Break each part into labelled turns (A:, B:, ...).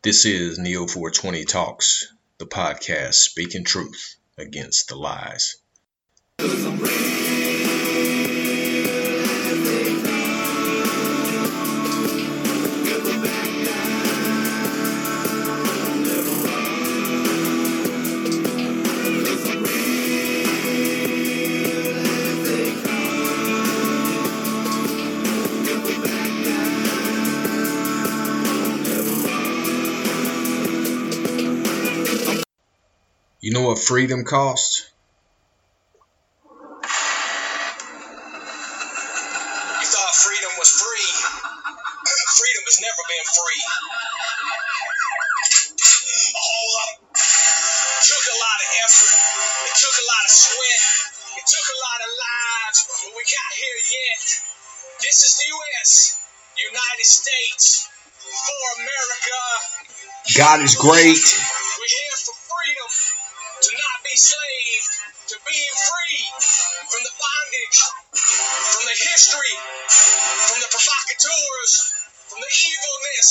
A: This is Neo 420 Talks, the podcast speaking truth against the lies. You know what freedom costs?
B: You thought freedom was free. freedom has never been free. A whole lot of, took a lot of effort. It took a lot of sweat. It took a lot of lives, but we got here yet. This is the U.S., United States, for America.
A: God is great.
B: To be to being free from the bondage, from the history, from the provocateurs, from the evilness.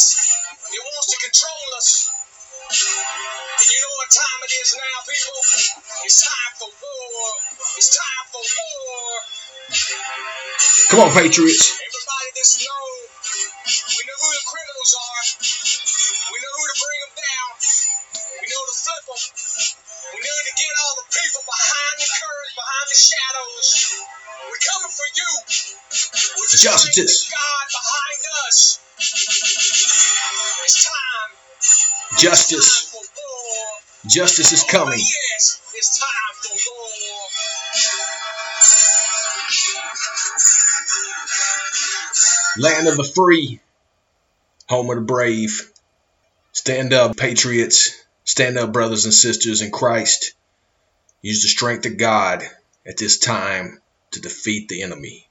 B: It wants to control us. And you know what time it is now, people? It's time for war. It's time for war.
A: Come on, Patriots.
B: Everybody that's known, we know who the criminals are. Shadows. We're coming for you. The
A: Justice.
B: God behind us. It's time.
A: Justice.
B: Time for war.
A: Justice is
B: Oh,
A: coming.
B: yes, it's time for war.
A: Land of the free. Home of the brave. Stand up, Patriots. Stand up, brothers and sisters in Christ. Use the strength of God at this time to defeat the enemy.